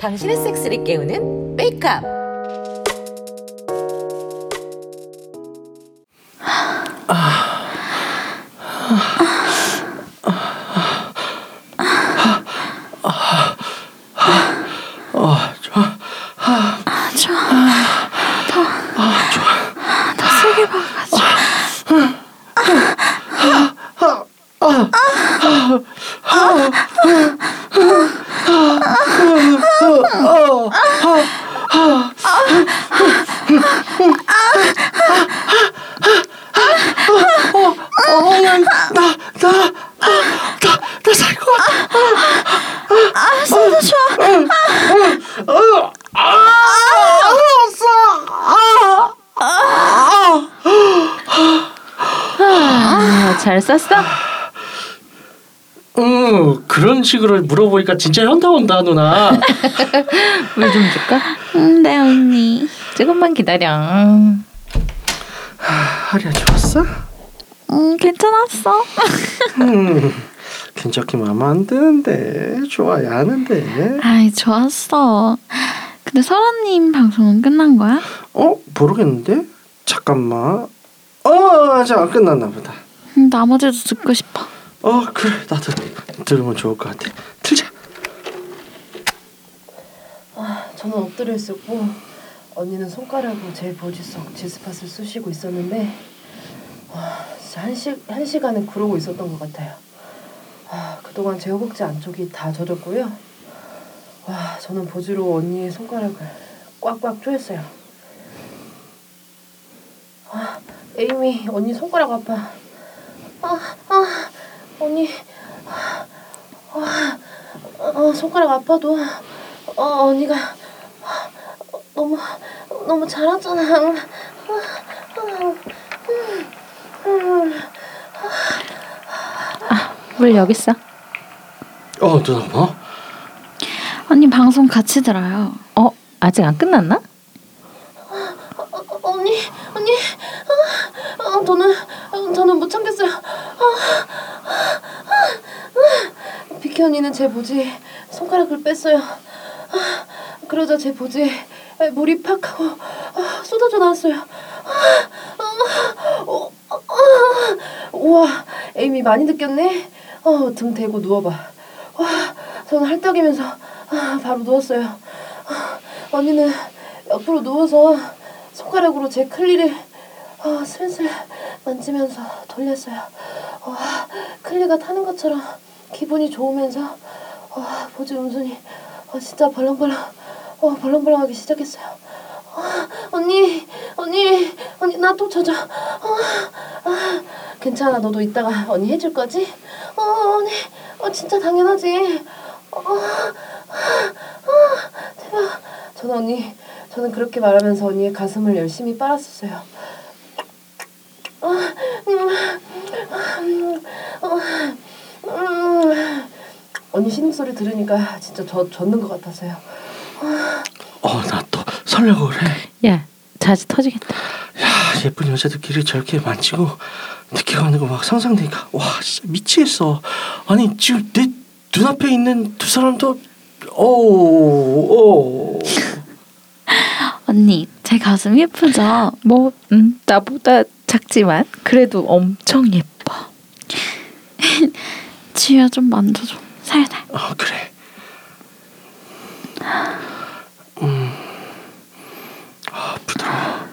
당신의 섹스를 깨우는 메이크업. 아 좋아. 아, 좋아. 더, 아, 좋아. 더 세게 박아줘. 나나나나나살것 같아. 아, 진짜 좋아. 아, 잘 쌌어? 응 그런 식으로 물어보니까 진짜 현타 온다 누나. 물 좀 줄까? 응, 네, 언니. 조금만 기다려. 하리야 좋았어? 응, 괜찮았어. 음 괜찮게 마음 안 드는데 좋아야 하는데. 아이, 좋았어. 근데 설아님 방송은 끝난 거야? 어 모르겠는데 잠깐만. 어자 끝났나 보다. 응, 나머지도 듣고 싶어. 어 그래 나도 들으면 좋을 것 같아. 틀자. 아, 저는 엎드려 있었고 언니는 손가락으로 제 보지석 지스팟을 쑤시고 있었는데 와, 진짜 한, 시, 한 시간은 그러고 있었던 것 같아요. 아, 그동안 제 허벅지 안쪽이 다 젖었고요. 와, 저는 보지로 언니의 손가락을 꽉꽉 조였어요. 아, 에이미, 언니 손가락 아파. 아, 아, 언니, 아, 아, 어, 손가락 아파도 어, 언니가 너무 너무 잘하잖아. 물 여기 있어. 어 누나 뭐? 언니 방송 같이 들어요. 어, 아직 안 끝났나? 어, 언니, 언니, 아, 아, 저는 저는 못 참겠어요. 아, 아, 아. 비키 언니는 제 보지 손가락을 뺐어요. 아, 그러자 제 보지 물이 팍 하고 아, 쏟아져 나왔어요. 아, 아, 어, 아, 우와, 에이미 많이 느꼈네. 어, 등 대고 누워봐. 와, 저는 할떡이면서 아, 바로 누웠어요. 아, 언니는 옆으로 누워서 손가락으로 제 클리를 어, 슬슬 만지면서 돌렸어요. 와, 클리가 타는 것처럼 기분이 좋으면서 어, 보지 음순이 어, 진짜 벌렁벌렁 어, 벌렁벌렁하기 시작했어요. 어, 언니, 언니, 언니 나 또 젖어. 어, 아, 괜찮아, 너도 이따가 언니 해줄 거지? 어, 언니, 어, 진짜 당연하지. 어, 아, 대박. 저는 언니, 저는 그렇게 말하면서 언니의 가슴을 열심히 빨았었어요. 어, 음, 음, 어, 음. 언니 신음소리 들으니까 진짜 저 젖는 것 같아서요. 어 나 또 설레고 그래. 야, 자지 터지겠다. 야 예쁜 여자들끼리 저렇게 만지고 거막 상상되니까 와 진짜 미치겠어. 아니 지금 내 눈앞에 있는 두 사람도 오 오 언니, 제 가슴 예쁘죠? 뭐, 음, 나보다 작지만 그래도 엄청 예뻐. 지우야 좀 만져줘. 살살. 어 그래. 음 아 부드러워.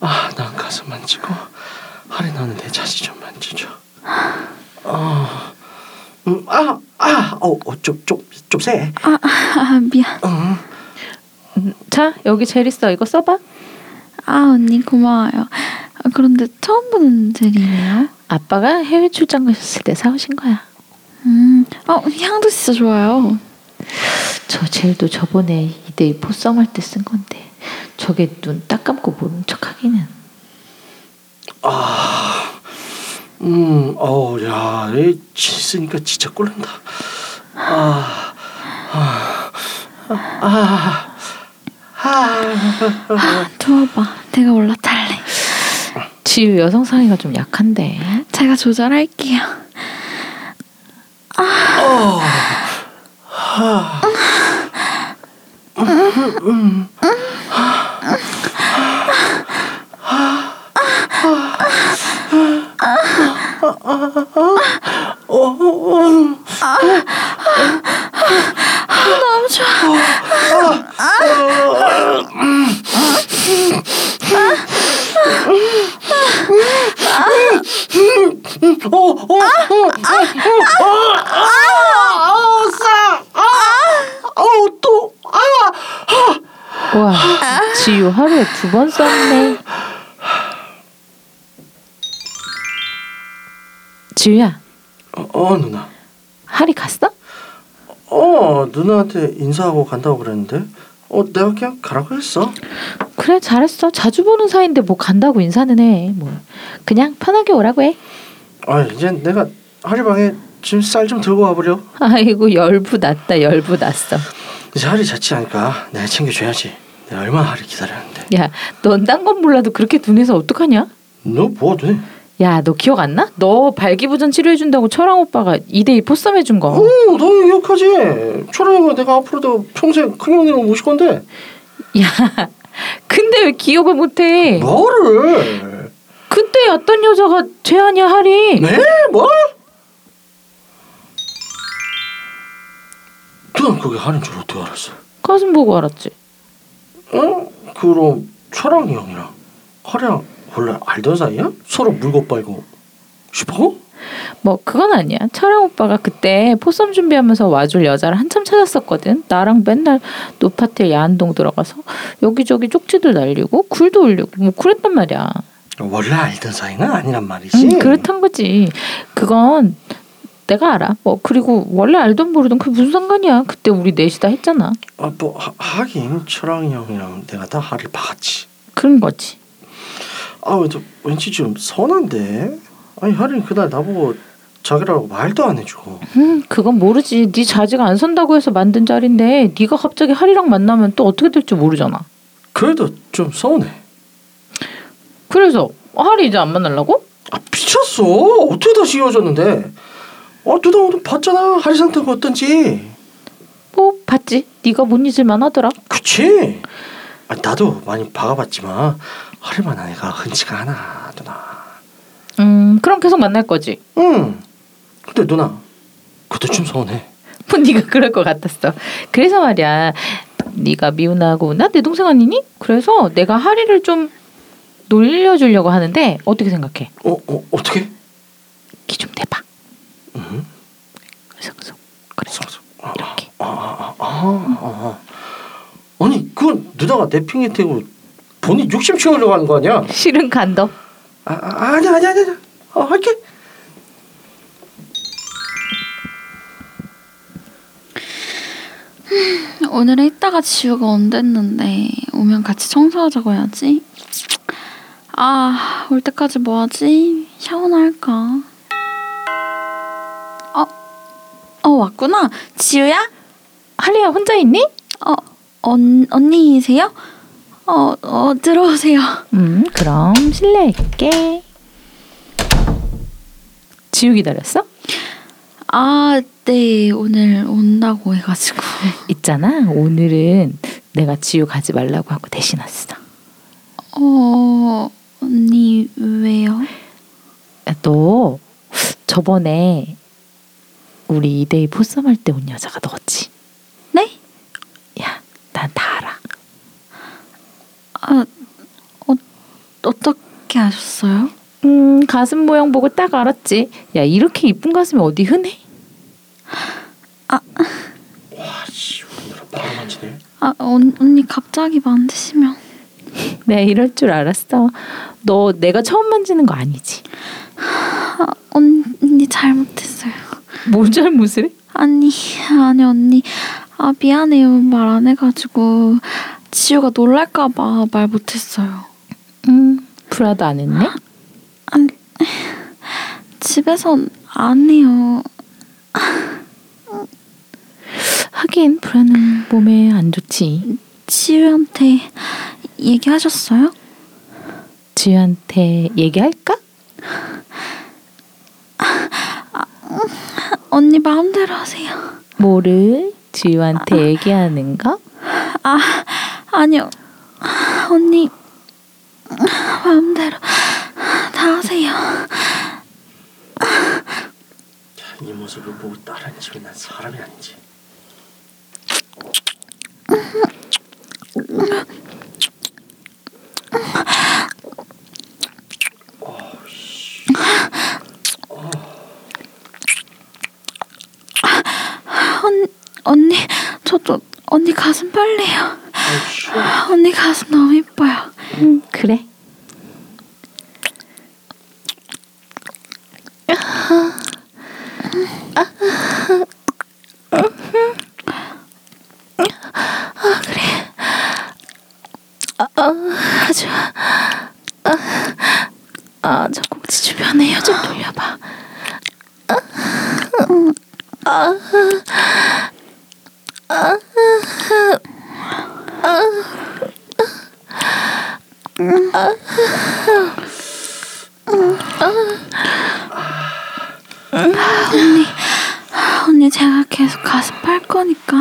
아난 가슴 만지고 하리 나는 내 자지 좀 만지죠. 어. 음, 아, 아, 어, 어, 좀, 좀, 좀 세. 아, 아 미안. 응. 음, 자, 여기 젤 있어. 이거 써봐. 아 언니 고마워요. 아, 그런데 처음 보는 젤이네요. 아빠가 해외 출장 가셨을 때 사오신 거야. 음, 어 향도 진짜 좋아요. 저 젤도 저번에 이대 포썸 할 때 쓴 건데 저게 눈 딱 감고 모른 척하기는 음, 어, 야, 이 쓰니까 진짜 꼴린다. 아, 아, 아, 아, 두어봐. 내가 올라탈래. 지우 여성 상의가 좀 약한데 제가 조절할게요. 어. 하. 음. 음. 두 번 썼네. 지유야, 어, 어, 누나. 하리 갔어? 어, 누나한테 인사하고 간다고 그랬는데, 어, 내가 그냥 가라고 했어. 그래 잘했어. 자주 보는 사이인데 뭐 간다고 인사는 해. 뭐 그냥 편하게 오라고 해. 아, 이제 내가 하리방에 지금 쌀 좀 들고 와보려. 아이고 열부 났다 열부 났어. 이제 하리 자취하니까 내가 챙겨줘야지. 내가 얼마나 하리 기다렸는데. 야, 넌 딴 건 몰라도 그렇게 둔해서 어떡하냐? 너뭐 돼? 야, 너 기억 안 나? 너 발기부전 치료해준다고 철왕 오빠가 2대2 포썸 해준 거. 어, 너 기억하지? 초라이가 내가 앞으로도 평생 큰 형님을 모실 건데. 야, 근데 왜 기억을 못해? 뭐를? 그때 어떤 여자가 죄아니야 하리? 네? 뭐? 넌 그게 하는 줄 어떻게 알았어? 가슴 보고 알았지. 어? 그럼 철왕이 형이랑 하리랑 원래 알던 사이야? 서로 물고 빨고 싶어? 뭐 그건 아니야. 철왕 오빠가 그때 포썸 준비하면서 와줄 여자를 한참 찾았었거든. 나랑 맨날 노파텔 야한동 들어가서 여기저기 쪽지도 날리고 굴도 올리고 뭐 그랬단 말이야. 원래 알던 사이는 아니란 말이지. 응, 그렇단 거지. 그건 내가 알아. 뭐 그리고 원래 알던 모르던 그게 무슨 상관이야. 그때 우리 넷이 다 했잖아. 아, 뭐 하, 하긴 철왕이 형이랑 내가 다 하리를 봐갔지. 그런 거지. 아, 왠지, 왠지 좀 서운한데. 아니 하리는 그날 나보고 자기라고 말도 안 해주고. 음, 그건 모르지. 네 자지가 안 선다고 해서 만든 자리인데 네가 갑자기 하리랑 만나면 또 어떻게 될지 모르잖아. 그래도 좀 서운해. 그래서 하리 이제 안 만나려고? 아 미쳤어. 어떻게 다시 이어졌는데? 아 누나 오늘 봤잖아. 하리 상태가 어떤지. 뭐 봤지. 네가 못 잊을만 하더라. 그치? 아, 나도 많이 박아봤지만 하리만한 애가 흔치가 않아 누나. 음, 그럼 계속 만날 거지. 응. 근데 누나 그것도 좀 서운해. 뭐 네가 그럴 것 같았어. 그래서 말이야. 네가 미운하고 나 내 동생 아니니? 그래서 내가 하리를 좀 놀려주려고 하는데 어떻게 생각해? 어, 어 어떻게? 기 좀 대봐. 응. 그래서 그래서 그래. 서서. 아, 이렇게. 아, 아, 아, 아, 아. 아니 그건 누나가 내 핑계 대고 본인 욕심 채우려고 하는 거 아니야? 실은 간다. 아, 아 아니야 아니야 아니야. 어, 할게. 오늘은 이따가 지우가 온댔는데 오면 같이 청소하자고 해야지. 아, 올 때까지 뭐 하지? 샤워나 할까? 어 왔구나. 지우야? 하리야 혼자 있니? 어, 언 언니이세요? 어, 어 들어오세요. 음, 그럼 실례할게. 지우 기다렸어? 아, 네 오늘 온다고 해가지고. 있잖아. 오늘은 내가 지우 가지 말라고 하고 대신 왔어. 어, 언니 왜요? 야, 너 저번에 우리 이데이 포썸 할때 온 여자가 너지? 네? 야, 난 다 알아. 아, 어, 어떻게 아셨어요? 음, 가슴 모양 보고 딱 알았지. 야, 이렇게 이쁜 가슴이 어디 흔해? 와씨 누나 바로 만지네. 아, 언, 언니 갑자기 만드시면. 내가 이럴 줄 알았어. 너 내가 처음 만지는 거 아니지? 아, 언니 잘못했어요. 뭘 잘못을 해? 아니, 아니 언니. 아 미안해요. 말 안 해가지고 지우가 놀랄까봐 말 못했어요. 음, 브라도 안 했네? 아니, 집에선 안 해요. 하긴 브라는 몸에 안 좋지. 지우한테 얘기하셨어요? 지우한테 얘기할까? 언니 마음대로 하세요. 뭐를 지유한테 얘기하는 거? 아 아니요 언니 마음대로 다 하세요. 이 모습을 보고 다른 집에 난 사람이 아니지. 언 언니 저도 언니 가슴 빨래요. 아이씨. 언니 가슴 너무 이뻐요. 응, 그래. 아주 아, 아, 저 꼭지 주변에 혀 좀 돌려봐. 언니 제가 계속 가슴 빨 거니까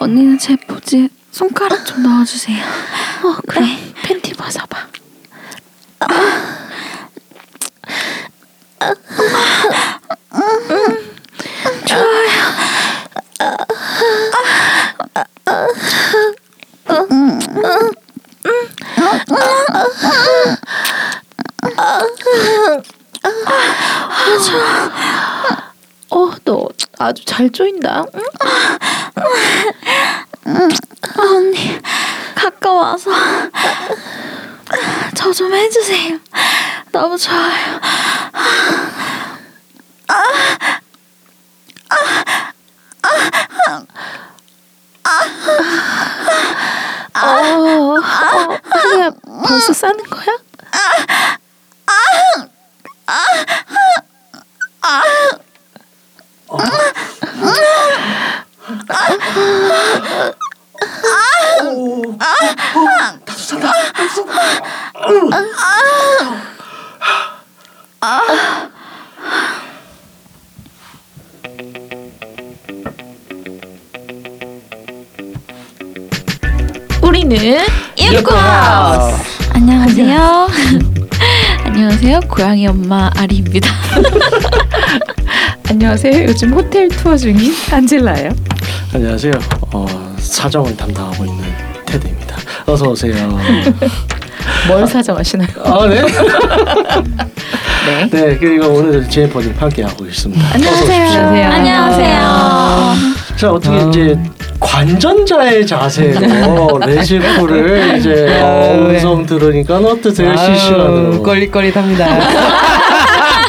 언니는 제 보지에 손가락 좀 넣어주세요. 어 그래 팬티 벗어봐. 어, 너 아주 잘 조인다. 응? 언니 가까워서 저 좀 해주세요. 너무 좋아요. 어, 어, 그래 벌써 싸는 거야? 우리는 예뻐. 안녕하세요. 안녕하세요. 고양이 엄마 아리입니다. 안녕하세요. 요즘 호텔 투어 중인 안젤라예요. 안녕하세요. 어, 사정을 담당하고 있는 테드입니다. 어서 오세요. 뭘 사정하시나요? 아 네. 네. 네 그리고 오늘 제이퍼님 함께 하고 있습니다. 안녕하세요. 안녕하세요. 자 어떻게 이제 관전자의 자세로 레시피를 이제 어, 네. 음성 들으니까 어떠세요 아유, 실시간으로? 껄릿껄릿합니다.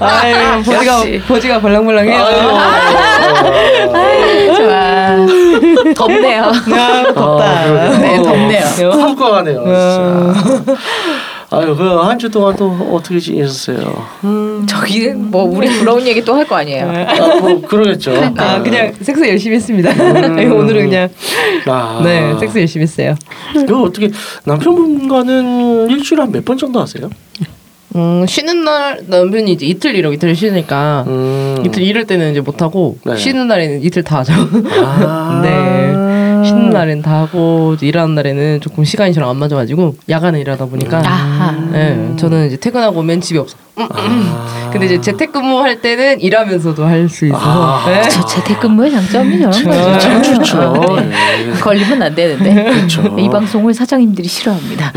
아유, 보지가. 보지가 벌렁벌렁해요. 아유, 좋아. 덥네요. 아, 덥다. 아. 네, 덥네요. 훅가네요. 어. 진짜. 아유 그 한 주 동안 또 어떻게 지내셨어요? 저기는 뭐 우리 부러운 얘기 또 할 거 아니에요. 아, 뭐 그러겠죠. 아, 그냥 섹스 열심히 했습니다. 음. 오늘은 그냥 아, 네 섹스 열심히 했어요. 그 어떻게 남편분과는 일주일에 한 몇 번 정도 하세요? 음, 쉬는 날 남편이 이제 이틀 일하고 이틀 쉬니까 음. 이틀 일할 때는 이제 못 하고 네. 쉬는 날에는 이틀 다 하죠. 아. 네. 쉬는 날엔 다 하고 이제 일하는 날에는 조금 시간이 저랑 안 맞아가지고 야간에 일하다 보니까 아하. 네, 저는 이제 퇴근하고 맨 집에 없어. 아. 근데 이제 재택근무 할 때는 일하면서도 할 수 있어서. 아. 네. 저 재택근무의 장점이 이런 거죠. 참 좋죠. 아, 네. 예. 걸리면 안 되는데 그렇죠. 이 방송을 사장님들이 싫어합니다.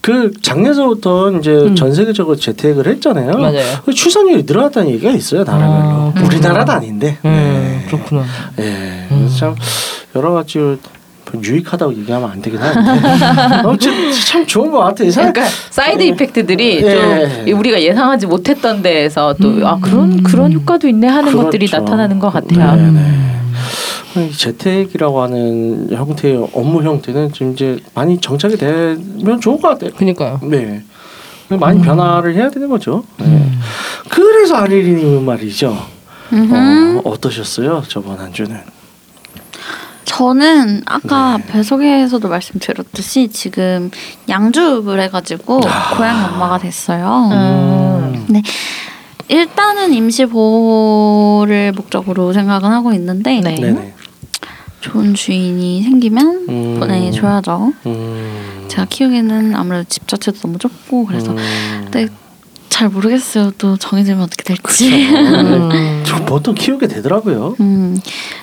그 작년서부터 이제 전 세계적으로 재택을 했잖아요. 음. 맞아요. 그 출산율이 늘어났다는 얘기가 있어요 나라별로. 아. 우리나라도 아닌데. 음, 네. 그렇구나. 예. 참 여러 가지 유익하다고 얘기하면 안 되긴 하는데. 어쨌든 참 좋은 것 같아요. 사- 그러니까 side effect들이 예. 좀 우리가 예상하지 못했던 데에서 또아 그런 그런 효과도 있네 하는 것들이 그렇죠. 나타나는 것 같아요. 네, 네. 이 재택이라고 하는 형태의 업무 형태는 지금 이제 많이 정착이 되면 좋을 것 같아요. 그니까요. 네. 많이 음. 변화를 해야 되는 거죠. 네. 그래서 아리리님은 말이죠. 어, 어떠셨어요 저번 한 주는? 저는 아까 네. 배속에서도 말씀드렸듯이 지금 양주를 해가지고 아. 고양이 엄마가 됐어요. 음. 네. 일단은 임시 보호를 목적으로 생각은 하고 있는데 네. 좋은 주인이 생기면 음. 보내줘야죠. 음. 제가 키우기에는 아무래도 집 자체도 너무 좁고 그래서 음. 근데 잘 모르겠어요. 또 정해지면 어떻게 될지. 음. 저 보통 키우게 되더라고요. 음,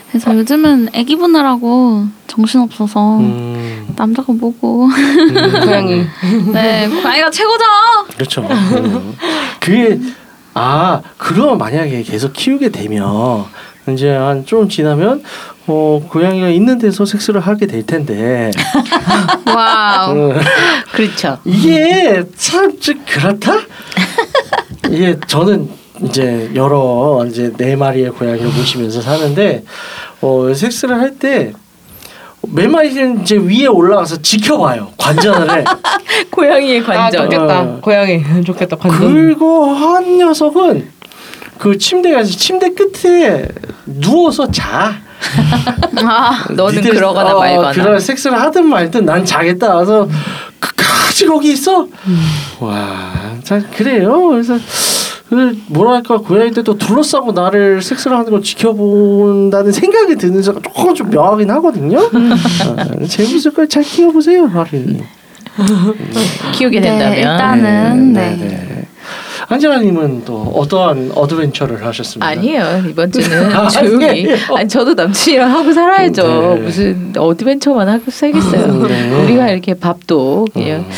그래서 요즘은 아기 보느라고 정신 없어서 음. 남자가 뭐고. 고양이. 네, 고양이가 최고죠. 그렇죠. 음. 그게 아 그럼 만약에 계속 키우게 되면 이제 한 좀 지나면 어 고양이가 있는 데서 섹스를 하게 될 텐데 와우. 음, 그렇죠. 이게 참좀 그렇다. 이게 저는 이제 여러 이제 네 마리의 고양이를 모시면서 사는데 어 섹스를 할 때. 매 마리는 이제 위에 올라가서 지켜봐요. 관전을 해. 고양이의 아 관전. 좋겠다. 어. 고양이 좋겠다. 관전. 그리고 한 녀석은 그 침대가 침대 끝에 누워서 자. 아, 너는 니들, 그러거나 어, 말거나. 그런 섹스를 하든 말든 난 자겠다. 와서 끝까지 거기 있어. 와, 참 그래요. 그래서 그 뭐랄까 고양이들도 둘러싸고 나를 섹스를 하는 걸 지켜본다는 생각이 드는 순간 조금 좀 묘하긴 하거든요. 아, 재밌을 걸 잘 키워보세요, 하루님. 키우게 네, 된다면. 일단은 네. 네. 안젤라님은 또 어떠한 adventure를 하셨습니까? 아니에요 이번 주는 아, 조용히. 아니 저도 남친이랑 하고 살아야죠. 네. 무슨 adventure만 하고 살겠어요. 음, 네. 우리가 이렇게 밥도 그냥 음.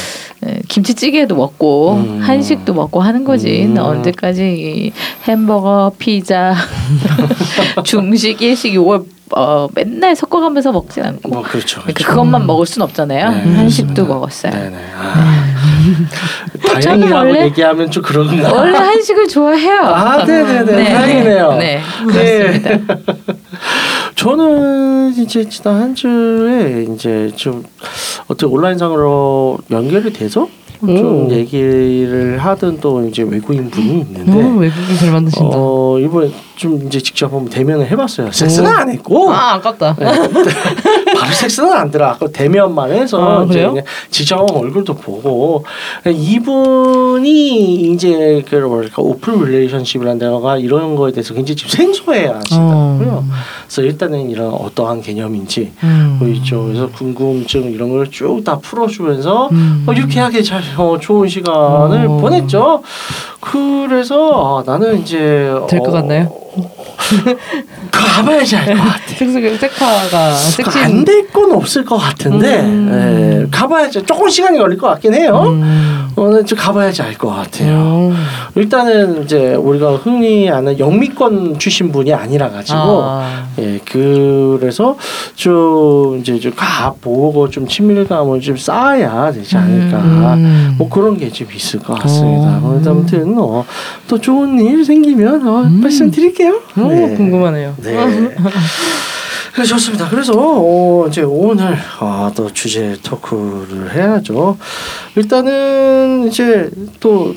에, 김치찌개도 먹고 음. 한식도 먹고 하는 거지. 음. 언제까지 이 햄버거, 피자, 중식, 일식 요걸 어, 맨날 섞어가면서 먹진 않고. 뭐 그렇죠. 그렇죠. 그것만 먹을 순 없잖아요. 네, 한식도 그렇습니다. 먹었어요. 네네. 아. 저는 다행이라고 원래- 얘기하면 좀 그런가. 원래 한식을 좋아해요. 아, 네네네. 네. 다행이네요. 네, 그렇습니다. 저는 이제 지난 한 주에 이제 좀 어떻게 온라인상으로 연결이 돼서 좀 오. 얘기를 하던 또 이제 외국인 분이 있는데 어, 외국인 잘 만드신다. 어 이번에 좀 이제 직접 한번 대면을 해봤어요. 섹스는 안 했고 아 아깝다. 네. 바로 섹스는 안 들어갔고 대면만 해서 아, 이제 직접 얼굴도 보고 이분이 이제 그 뭐랄까 open relationship이라는 데가 이런 거에 대해서 굉장히 지금 생소해 하시더라고요. 그래서 일단은 이런 어떠한 개념인지 음. 뭐 이쪽에서 궁금증 이런 걸 쭉 다 풀어주면서 음. 어, 유쾌하게 잘 어, 좋은 시간을 어. 보냈죠. 그래서 아, 나는 이제 될 것 같나요? 가봐야지 알 것 같아. 섹스 섹파가 섹시 안될 건 없을 것 같은데 음. 예, 가봐야지 조금 시간이 걸릴 것 같긴 해요. 음. 오늘 좀 가봐야지 알 것 같아요. 음. 일단은 이제 우리가 흔히 아는 영미권 출신 분이 아니라 가지고 아. 예 그래서 좀 이제 좀 가보고 좀 친밀감을 좀 쌓아야 되지 않을까. 음. 뭐 그런 게 좀 있을 것 같습니다. 어. 아무튼 어, 또 좋은 일 생기면 어, 음. 말씀드릴게요. 어, 궁금하네요. 네. 그래서 좋습니다. 그래서 어, 이제 오늘 아, 또 주제 토크를 해야죠. 일단은 이제 또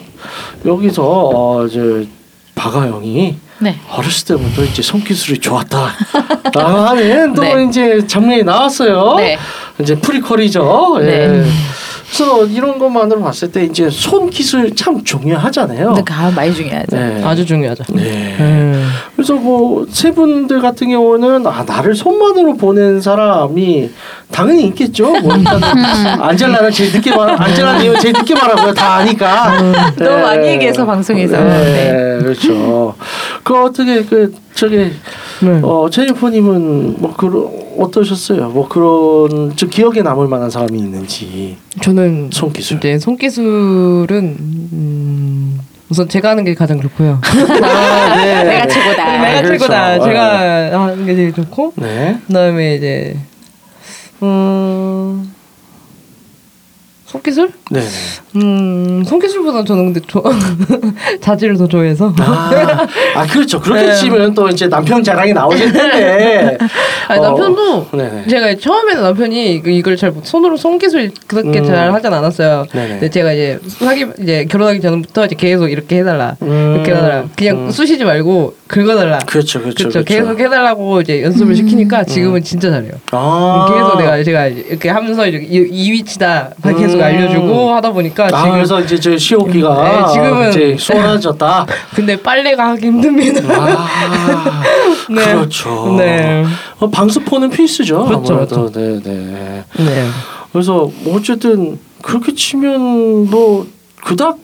여기서 어, 이제 박아영이 네. 어렸을 때부터 이제 손기술이 좋았다라고 하는 또 네. 이제 장면이 나왔어요. 네. 이제 prequel이죠. 예. 네. 그래서 이런 것만으로 봤을 때 이제 손 기술 참 중요하잖아요. 근데 가 많이 중요하죠. 네. 아주 중요하죠. 네. 음. 그래서 뭐 세 분들 같은 경우는 아 나를 손만으로 보낸 사람이 당연히 있겠죠. 뭐 안젤라는 제일 늦게 말 안젤라님은 제일 늦게 말하고요. 다 아니까. 너무 많이 얘기해서 방송에서. 네, 네. 그렇죠. 그 어떻게 그 저기 네. 어 제니퍼님은 뭐 그런 어떠셨어요? 뭐 그런 좀 기억에 남을 만한 사람이 있는지 저는 손기술. 이제 손기술은 음, 우선 제가 하는 게 가장 좋고요. 아, 네. 내가 최고다. 내가 그렇죠. 최고다. 어. 제가 하는 게 제일 좋고 네. 그다음에 이제 음 손기술? 네. 음 손기술보다 저는 근데 조, 자질을 더 좋아해서 아, 아 그렇죠. 그렇게 네. 치면 또 이제 남편 자랑이 나오실 텐데. 아니, 어, 남편도 네네. 제가 처음에는 남편이 그 이걸 잘 못- 손으로 손기술 그렇게 음. 잘 하진 않았어요. 네네. 근데 제가 이제 사기 이제 결혼하기 전부터 이제 계속 이렇게 해달라 음, 이렇게 해달라 그냥 음. 쑤시지 말고 긁어달라. 그렇죠, 그렇죠, 그렇죠. 그렇죠. 계속 해달라고 이제 연습을 시키니까 지금은 진짜 잘해요. 아. 계속 내가 제가 이렇게 하면서 이렇게 이, 이 위치다 계속 음. 알려주고 하다 보니까 아, 지금 그래서 이제 저 시오키가 네, 지금은- 이제 수월해졌다. 근데 빨래가 하기 힘듭니다. 아, 네. 그렇죠. 네. 어, 방수포는 필수죠. 그렇죠, 아무래도. 네, 네. 네. 그래서 뭐 어쨌든 그렇게 치면 뭐 그닥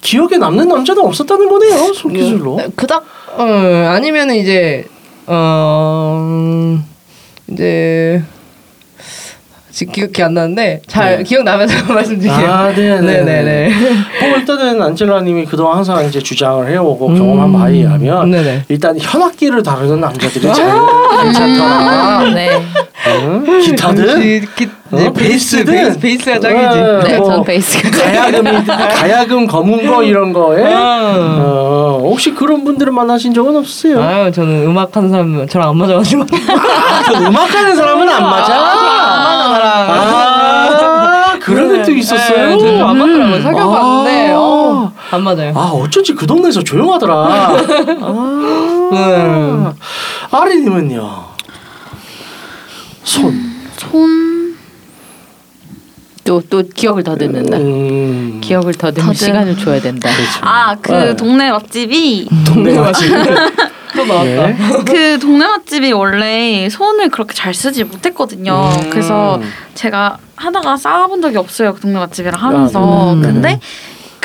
기억에 남는 남자는 없었다는 거네요. 손기술로. 네, 그닥 어, 아니면 이제 어 음, 이제 지금 기억이 안 나는데 잘 네. 기억나면 제가 말씀드릴게요. 아, 네, 네, 네 네 네. 뭐 일단은 안젤라님이 그동안 항상 이제 주장을 해오고 음. 경험한 바에 의하면 네네. 일단 현악기를 다루는 남자들이 잘 아. 괜찮더라. 네. 응? 기타든 기, 기, 어, 베이스든 베이스, 베이스가 짱이지. 네, 네, 뭐 전 베이스가 가야금 가야금 검은 거 이런 거에 아. 어, 혹시 그런 분들을 만나신 적은 없으세요? 아유 저는 음악 하는 사람 저랑 안 맞아가지고 아, 그 음악하는 사람은 안 맞아. 안 맞아 나랑. 아, 그런 것도 있었어요. 네, 저안 맞더라고요. 사귀어봤는데 아. 어, 안 맞아요. 아 어쩐지 그 동네에서 조용하더라. 네. 아, 아리님은요. 손. 손 또 또 기억을 더듬는다. 음, 기억을 더듬을 더듬. 시간을 줘야 된다. 그렇죠. 아 그 네. 동네 맛집이 동네 맛집. 또 나왔다. 예. 그 동네 맛집이 원래 손을 그렇게 잘 쓰지 못했거든요. 음. 그래서 제가 하다가 싸본 적이 없어요. 그 동네 맛집이랑 하면서. 음, 근데 네네.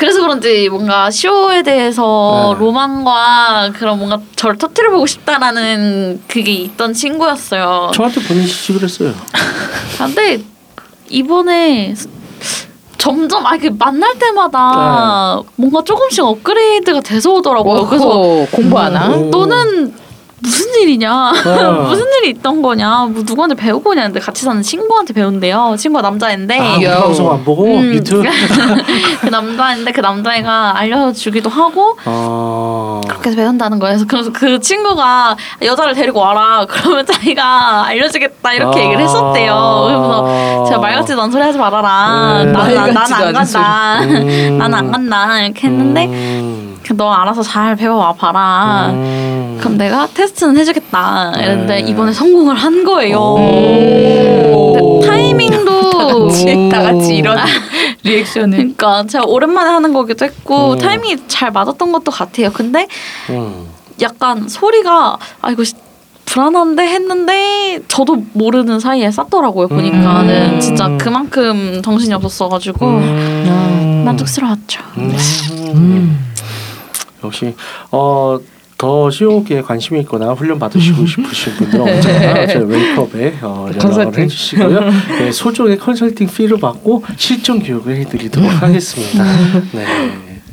그래서 그런지 뭔가 쇼에 대해서 네. 로망과 그런 뭔가 저를 터트려 보고 싶다라는 그게 있던 친구였어요. 저한테 본인 시지 그랬어요. 근데 이번에 점점 아 그 만날 때마다 뭔가 조금씩 업그레이드가 돼서 오더라고요. 그래서 그래서 공부하나? 음. 너는 무슨 일이냐? 어. 무슨 일이 있던 거냐? 뭐 누구한테 배우고 오냐는데 같이 사는 친구한테 배운대요. 친구가 남자인데 아, 우리. 방송 안 보고 음. 유튜브. 그 남자인데 그 남자애가 알려주기도 하고 아. 그렇게 배운다는 거예요. 그래서- 그래서 그 친구가 여자를 데리고 와라. 그러면 자기가 알려주겠다 이렇게 아. 얘기를 했었대요. 그래서 제가 말 같지도 않은 소리 하지 말아라. 네. 나는 안 간다. 음. 나는 안 간다 이렇게 했는데 음. 그너 알아서 잘 배워와 봐라. 음. 그럼 내가 테스트는 해주겠다. 이랬는데 네. 이번에 성공을 한 거예요. 근데 타이밍도 같이 다 같이 이런 리액션을. 그러니까 제가 오랜만에 하는 거기도 했고 음. 타이밍이 잘 맞았던 것도 같아요. 근데 음. 약간 소리가 아 이거 시- 불안한데 했는데 저도 모르는 사이에 쌌더라고요. 보니까는 음. 진짜 그만큼 정신이 없었어가지고 음. 만족스러웠죠. 음. 음. 역시 어. 더 시오기에 관심이 있거나 훈련 받으시고 싶으신 분들은 언제나 저희 웨이크업에 어, 연락을. 해주시고요. 네, 소정의 컨설팅 피를 받고 실전 교육을 해드리도록 하겠습니다. 네,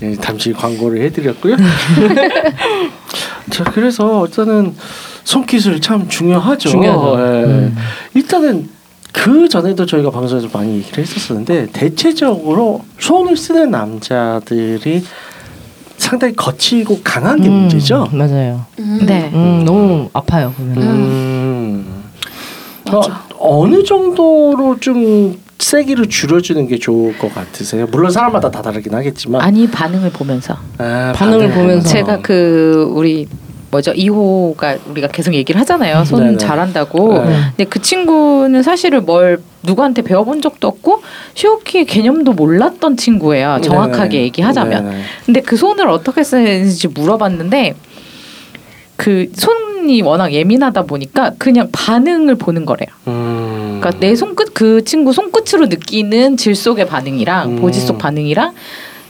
네, 잠시 광고를 해드렸고요. 자, 그래서 일단은 손기술 참 중요하죠. 중요하죠. 예. 음. 일단은 그 전에도 저희가 방송에서 많이 얘기를 했었었는데 대체적으로 손을 쓰는 남자들이 상당히 거칠고 강한 게 음, 문제죠. 맞아요. 음. 네. 음, 너무 아파요. 보면. 음. 어, 어느 정도로 좀 세기를 줄여주는 게 좋을 것 같으세요? 물론 사람마다 다 다르긴 하겠지만 아니 반응을 보면서. 아, 반응을 보면서. 제가 그 우리 뭐죠 2호가 우리가 계속 얘기를 하잖아요. 손 네네. 잘한다고. 네. 근데 그 친구는 사실을 뭘 누구한테 배워본 적도 없고 시오키의 개념도 몰랐던 친구예요. 정확하게 네네. 얘기하자면. 네네. 근데 그 손을 어떻게 쓰는지 물어봤는데 그 손이 워낙 예민하다 보니까 그냥 반응을 보는 거래요. 음. 그러니까 내 손끝 그 친구 손끝으로 느끼는 질속의 반응이랑 음. 보지 속 반응이랑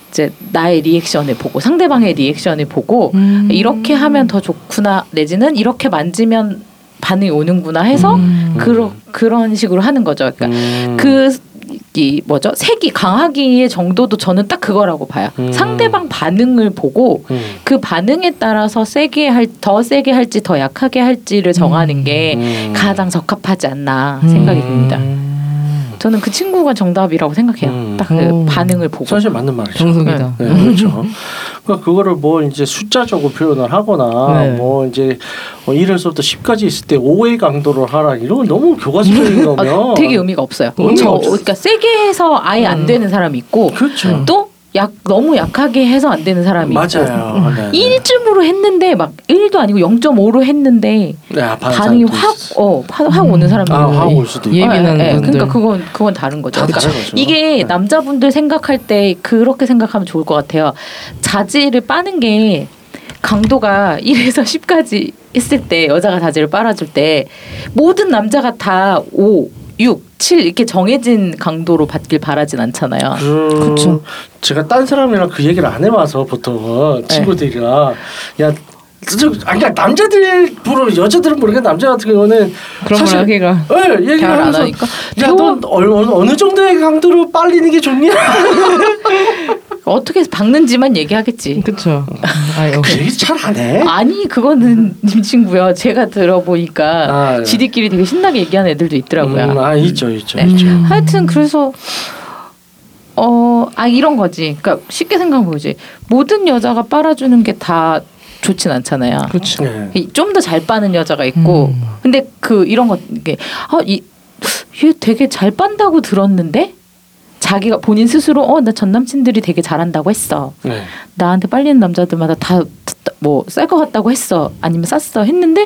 이제 나의 리액션을 보고 상대방의 리액션을 보고 음. 이렇게 하면 더 좋구나 내지는 이렇게 만지면 반응이 오는구나 해서 음. 그러, 그런 식으로 하는 거죠. 그러니까 음. 그이 뭐죠 색이 강하기의 정도도 저는 딱 그거라고 봐요. 음. 상대방 반응을 보고 음. 그 반응에 따라서 세게 할 더 세게 할지 더 약하게 할지를 정하는 게 음. 가장 적합하지 않나 생각이 듭니다. 저는 그 친구가 정답이라고 생각해요. 음. 딱그 오. 반응을 보고. 사실 맞는 말이죠. 정석이다. 네, 그렇죠. 그러니까 그거를 뭐 이제 숫자적으로 표현을 하거나 네. 뭐 이제 뭐 1에서부터 10까지 있을 때 5의 강도를 하라 이런 건 너무 교과서적인 어, 거면 되게 의미가 없어요. 의미가 저. 그러니까 세게 해서 아예 안 음. 되는 사람이 있고 그렇죠. 또 약 너무 약하게 해서 안 되는 사람이 맞아요. 네. 1쯤으로 했는데 막 1도 아니고 0.5로 했는데 네, 반응이 사람도 확 있었어요. 어, 확, 확 오는 사람이 아, 있는데 확올 수도 있고. 예민한 예, 예. 분들. 그러니까 그건 그건 다른 거죠. 다 그러니까 다른 거죠. 이게 네. 남자분들 생각할 때 그렇게 생각하면 좋을 것 같아요. 자질을 빠는 게 강도가 1에서 10까지 했을 때 여자가 자지를 빨아줄 때 모든 남자가 다 5, 6, 7 이렇게 정해진 강도로 받길 바라진 않잖아요. 그, 그쵸. 제가 딴 사람이랑 그 얘기를 안 해봐서 보통은 네. 친구들이랑 야 저, 아니 그러니까 남자들 모르 여자들은 모르겠는데 남자 같은 경우는 그런 걸 하기가 예, 얘기를 하면서. 야넌 어느, 어느 정도의 강도로 빨리는 게 좋냐? 어떻게 박는지만 얘기하겠지. 그쵸. 아유. 그 얘기 잘안 해. 아니 그거는 님 친구요. 제가 들어보니까 아, 네. 지들끼리 되게 신나게 얘기하는 애들도 있더라고요. 음, 아 있죠 있죠 네. 있죠. 하여튼 그래서 어 아 이런 거지. 그러니까 쉽게 생각해 보지. 모든 여자가 빨아주는 게 다 좋진 않잖아요. 그렇죠. 네. 좀더 잘 빠는 여자가 있고, 음. 근데 그 이런 거 이게 아 이 얘 되게 잘 빤다고 들었는데 자기가 본인 스스로 어 나 전 남친들이 되게 잘한다고 했어. 네. 나한테 빨리는 남자들마다 다 뭐쌀것 같다고 했어 아니면 쌌어 했는데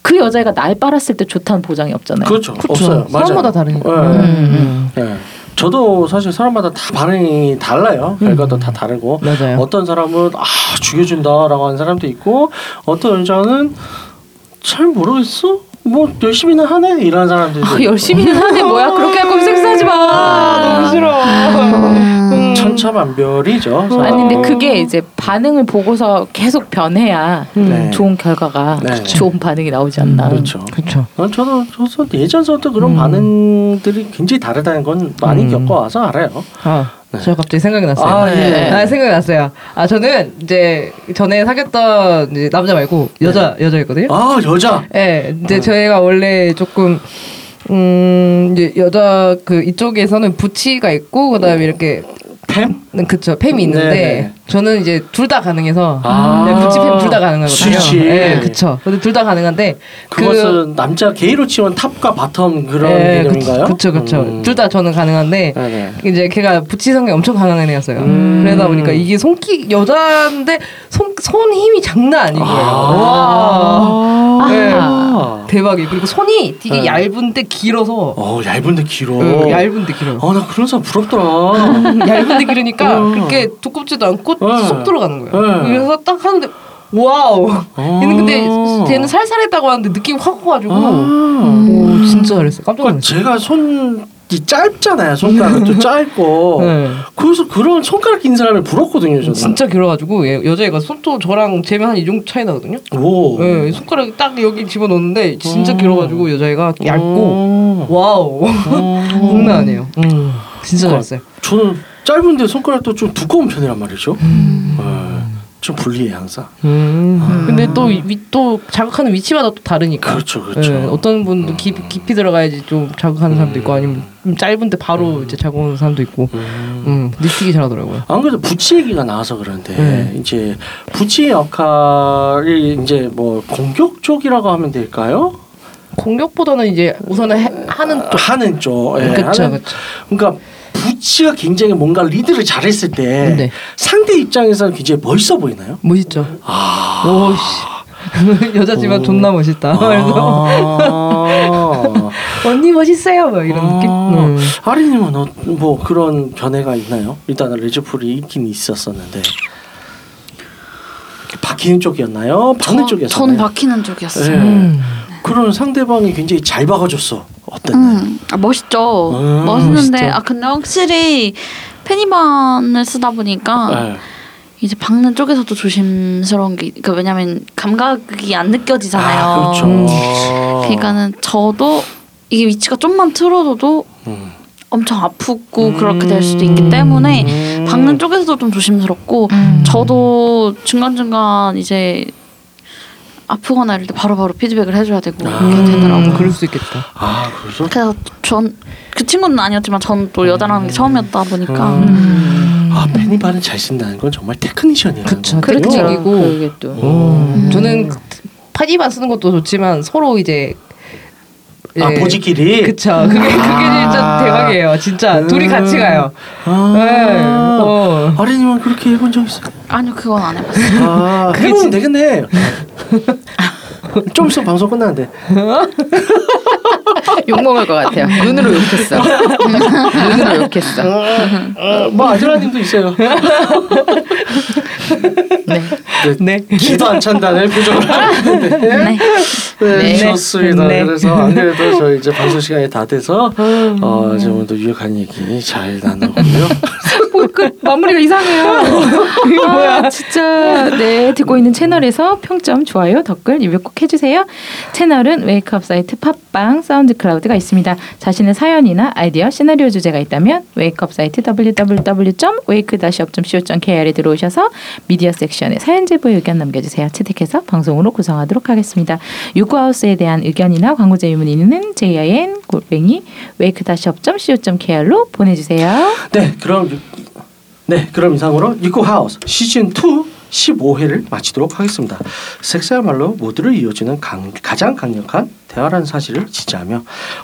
그 여자애가 날 빨았을 때 좋다는 보장이 없잖아요. 그렇죠. 그쵸. 없어요. 맞아요. 사람마다 다르니까. 네. 음. 네. 저도 사실 사람마다 다 반응이 달라요. 결과도 다 다르고 맞아요. 어떤 사람은 아 죽여준다라고 하는 사람도 있고 어떤 여자는 잘 모르겠어. 뭐 열심히는 하네 이런 사람들도 아, 있고. 열심히는 하네 뭐야 그렇게 할 거면 섹스하지 마. 너무 싫어. 음. 천차만별이죠. 아니 근데 그게 이제 반응을 보고서 계속 변해야 네. 좋은 결과가 네. 좋은 반응이 나오지 않나. 그렇죠. 그렇죠. 어, 저도 저도 예전서부터 그런 음. 반응들이 굉장히 다르다는 건 많이 음. 겪어와서 알아요. 아, 네. 저 갑자기 생각이 났어요. 아, 예. 아, 생각이 났어요. 아, 저는 이제 전에 사귀었던 이제 남자 말고 여자 여자였거든요. 아 여자. 예, 이제 어. 저희가 원래 조금 음 이제 여자 그 이쪽에서는 부치가 있고 그다음에 이렇게 팸? 네, 그쵸 팸이 있는데 네네. 저는 이제 둘 다 가능해서 아. 네, 부치 팸둘 다 가능하거든요. 스위치. 예, 그쵸. 근데 둘 다 가능한데 그것은 남자 게이로 치면 top과 bottom 그런 예, 개념인가요? 그쵸 그쵸. 음. 둘다 저는 가능한데 네네. 이제 걔가 butch 성이 엄청 강한 애였어요. 음. 그러다 보니까 이게 손기 여자인데 손, 손 힘이 장난 아닌 거예요. 와. 네. 아. 대박이 그리고 손이 되게 네. 얇은데 길어서 어 얇은데 길어. 응, 얇은데 길어요. 어나 그런 사람 부럽더라. 얇은데 길으니까 어. 그렇게 두껍지도 않고 네. 쏙 들어가는 거예요. 네. 그래서 딱 하는데 와우. 어. 얘는 근데 쟤는 살살했다고 하는데 느낌이 확 와가지고 아. 오 진짜 잘했어. 깜짝 그러니까 놀랐어. 제가 손이 짧잖아요. 손가락도 짧고. 네. 그래서 그런 손가락 긴 사람을 부럽거든요. 저는. 진짜 길어가지고 얘, 여자애가 손도 저랑 재면 한이 정도 차이 나거든요. 오. 네, 손가락 딱 여기 집어넣는데 진짜 음. 길어가지고 여자애가 얇고 오. 와우 장난 아니에요. 음, 진짜 그러니까 잘했어요. 저는 짧은데 손가락도 좀 두꺼운 편이란 말이죠. 네. 좀 불리해 항상. 음. 근데 또, 위, 또 자극하는 위치마다 또 다르니까. 그렇죠, 그렇죠. 예, 어떤 분도 깊이, 깊이 들어가야지 좀 자극하는 사람도 있고 아니면 좀 짧은데 바로 이제 자극하는 사람도 있고. 음. 음, 니티기 잘하더라고요. 안 그래도 부치 얘기가 나와서 그런데 네. 이제 부치의 역할이 이제 뭐 공격 쪽이라고 하면 될까요? 공격보다는 이제 우선은 해, 하는 쪽. 하는 쪽. 예, 하는- 그쵸. 그러니까 부치가 굉장히 뭔가 리드를 잘했을 때 네. 상대 입장에서는 굉장히 멋있어 보이나요? 멋있죠. 아. 오씨. 여자지만 오. 존나 멋있다. 그래서 아. 언니 멋있어요. 막 이런 느낌. 아. 음. 아리님은 어, 뭐 그런 견해가 있나요? 일단은 레즈풀이 있긴 있었었는데 박히는 쪽이었나요? 박는 쪽이었나요? 저는 박히는 쪽이었어요. 네. 음. 그런 상대방이 굉장히 잘 박아줬어. 어땠나요? 음, 아, 멋있죠. 음, 멋있는데 멋있죠. 아 근데 확실히 페니반을 쓰다 보니까 네. 이제 박는 쪽에서도 조심스러운 게 그러니까 왜냐면 감각이 안 느껴지잖아요. 아, 그렇죠. 음. 그러니까는 저도 이게 위치가 좀만 틀어져도 음. 엄청 아프고 그렇게 될 수도 있기 때문에 음. 박는 쪽에서도 좀 조심스럽고 저도 중간중간 이제 아프거나 이럴 때 바로바로 피드백을 해줘야 되고 아. 그렇게 되더라고요. 음, 그럴 수 있겠다. 아 그래서 그래서 전 그 친구는 아니었지만 전 또 여자라는 게 처음이었다 보니까 음. 아 페니반을 잘 쓴다는 건 정말 technician이라는 그쵸. 거군요. 테크닉이고. 그게 또 음. 저는 파디만 쓰는 것도 좋지만 서로 이제 아 예. 보지끼리. 그쵸. 그게 그게 진짜 아. 대박이에요. 진짜 음. 둘이 같이 가요. 아. 네. 어. 아리님은 그렇게 해본 적 있어요? 아니요 그건 안 해봤어요. 아 그게 해보면 진- 되겠네. 좀 있으면 방송 끝나는데. 욕 먹을 것 같아요. 눈으로 욕했어. 눈으로 욕했어. 어, 뭐 아즈라님도 있어요. 네. 네. 기도 안 찬다는 표정을 하는데 네. 네, 네. 좋습니다. 네. 그래서 안 그래도 저 이제 방송 시간이 다 돼서 어, 지금 오늘도 유익한 얘기 잘 나누고요. 그 마무리가 이상해요. 아, 진짜 네 듣고 있는 채널에서 평점, 좋아요, 댓글 리뷰 꼭 해주세요. 채널은 웨이크업 사이트 팟빵, 사운드 클라우드가 있습니다. 자신의 사연이나 아이디어, 시나리오 주제가 있다면 웨이크업 사이트 www.wake-up.co.kr에 들어오셔서 미디어 섹션에 사연 제보 의견 남겨주세요. 채택해서 방송으로 구성하도록 하겠습니다. 유쿠하우스에 대한 의견이나 광고 제휴 문의는 jin 골뱅이 wake-up.co.kr로 보내주세요. 네, 그럼 유- 네, 그럼 이상으로 유쿠 하우스 시즌 2 15회를 마치도록 하겠습니다. 섹스야말로 모두를 이어주는 강, 가장 강력한 대화라는 사실을 지지하며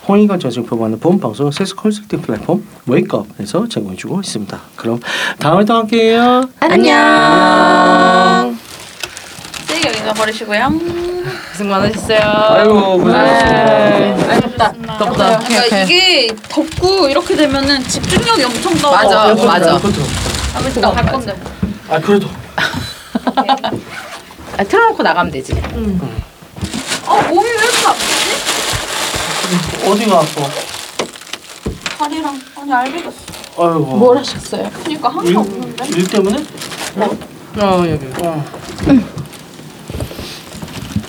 홍익관 전증표방하는 본 방송 섹스 컨설팅 플랫폼 웨이크업에서 제공해주고 있습니다. 그럼 다음에 또 함께해요. 안녕. 쓰레기 여기다 버리시고요. 고생 많으셨어요. 아이고 고생하셨습니다. 아, 덥다. 덥다. 그러니까 이게 덥고 이렇게 되면은 집중력이 엄청 떨어. 맞아. 맞아. 에어컨 틀어. 아, 그래서 나갈 건데. 아 그래도 아, 틀어놓고 나가면 되지. 아 몸이 왜 이렇게 아프지? 어디가 아파? 다리랑 아니 알겠어. 아이고. 하셨어요? 그러니까 일, 항상 없는데. 일 때문에? 어 여기. 어.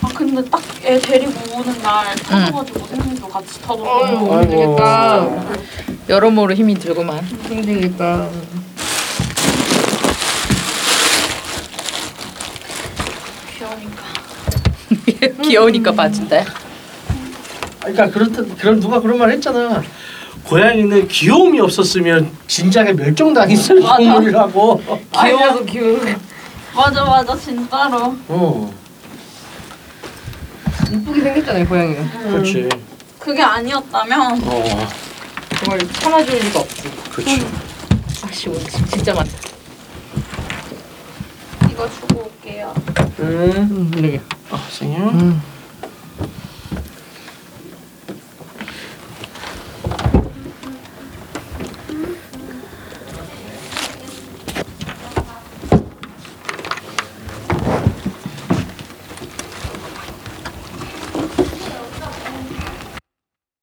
아 근데 딱 애 데리고 오는 날 터져가지고 생님도 같이 터져서. 아이고 힘들겠다. 여러모로 힘이 들구만. 힘들겠다. 귀여우니까. 귀여우니까 봐준다. 그러니까 그렇다. 그럼 누가 그런 말 했잖아. 고양이는 귀여움이 없었으면 진작에 멸종당했을 동물이라고. 귀여워서 귀여워. 맞아 맞아 진짜로. 어, 이쁘게 생겼잖아요 고양이가. 그렇지. 그게 아니었다면 어, 정말 참아줄 리가 없지. 그렇지. 아쉬워. 진짜 많다. 이거 주고 올게요. 응. 음. 아, 생일. 음.